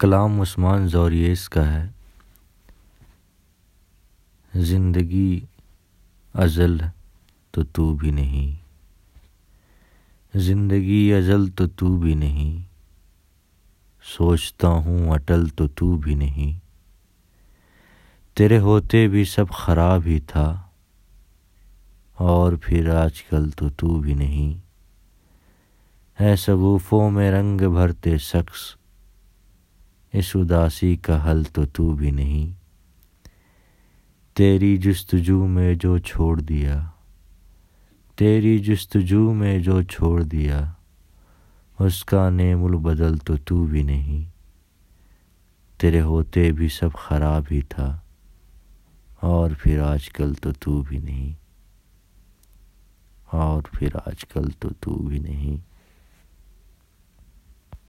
کلام عثمان زوریس کا ہے۔ زندگی ازل تو تو بھی نہیں۔ زندگی ازل تو تو بھی نہیں۔ سوچتا ہوں اٹل تو تو بھی نہیں۔ تیرے ہوتے بھی سب خراب ہی تھا۔ اور پھر آج کل تو تو بھی نہیں۔ ہے سگوفوں میں رنگ بھرتے شخص۔ اس اداسی کا حل تو تو بھی نہیں۔ تیری جستجو میں جو چھوڑ دیا، تیری جستجو میں جو چھوڑ دیا، اس کا نیم البدل تو تو بھی نہیں۔ تیرے ہوتے بھی سب خراب ہی تھا، اور پھر آج کل تو تو بھی نہیں۔ اور پھر آج کل تو تو بھی نہیں۔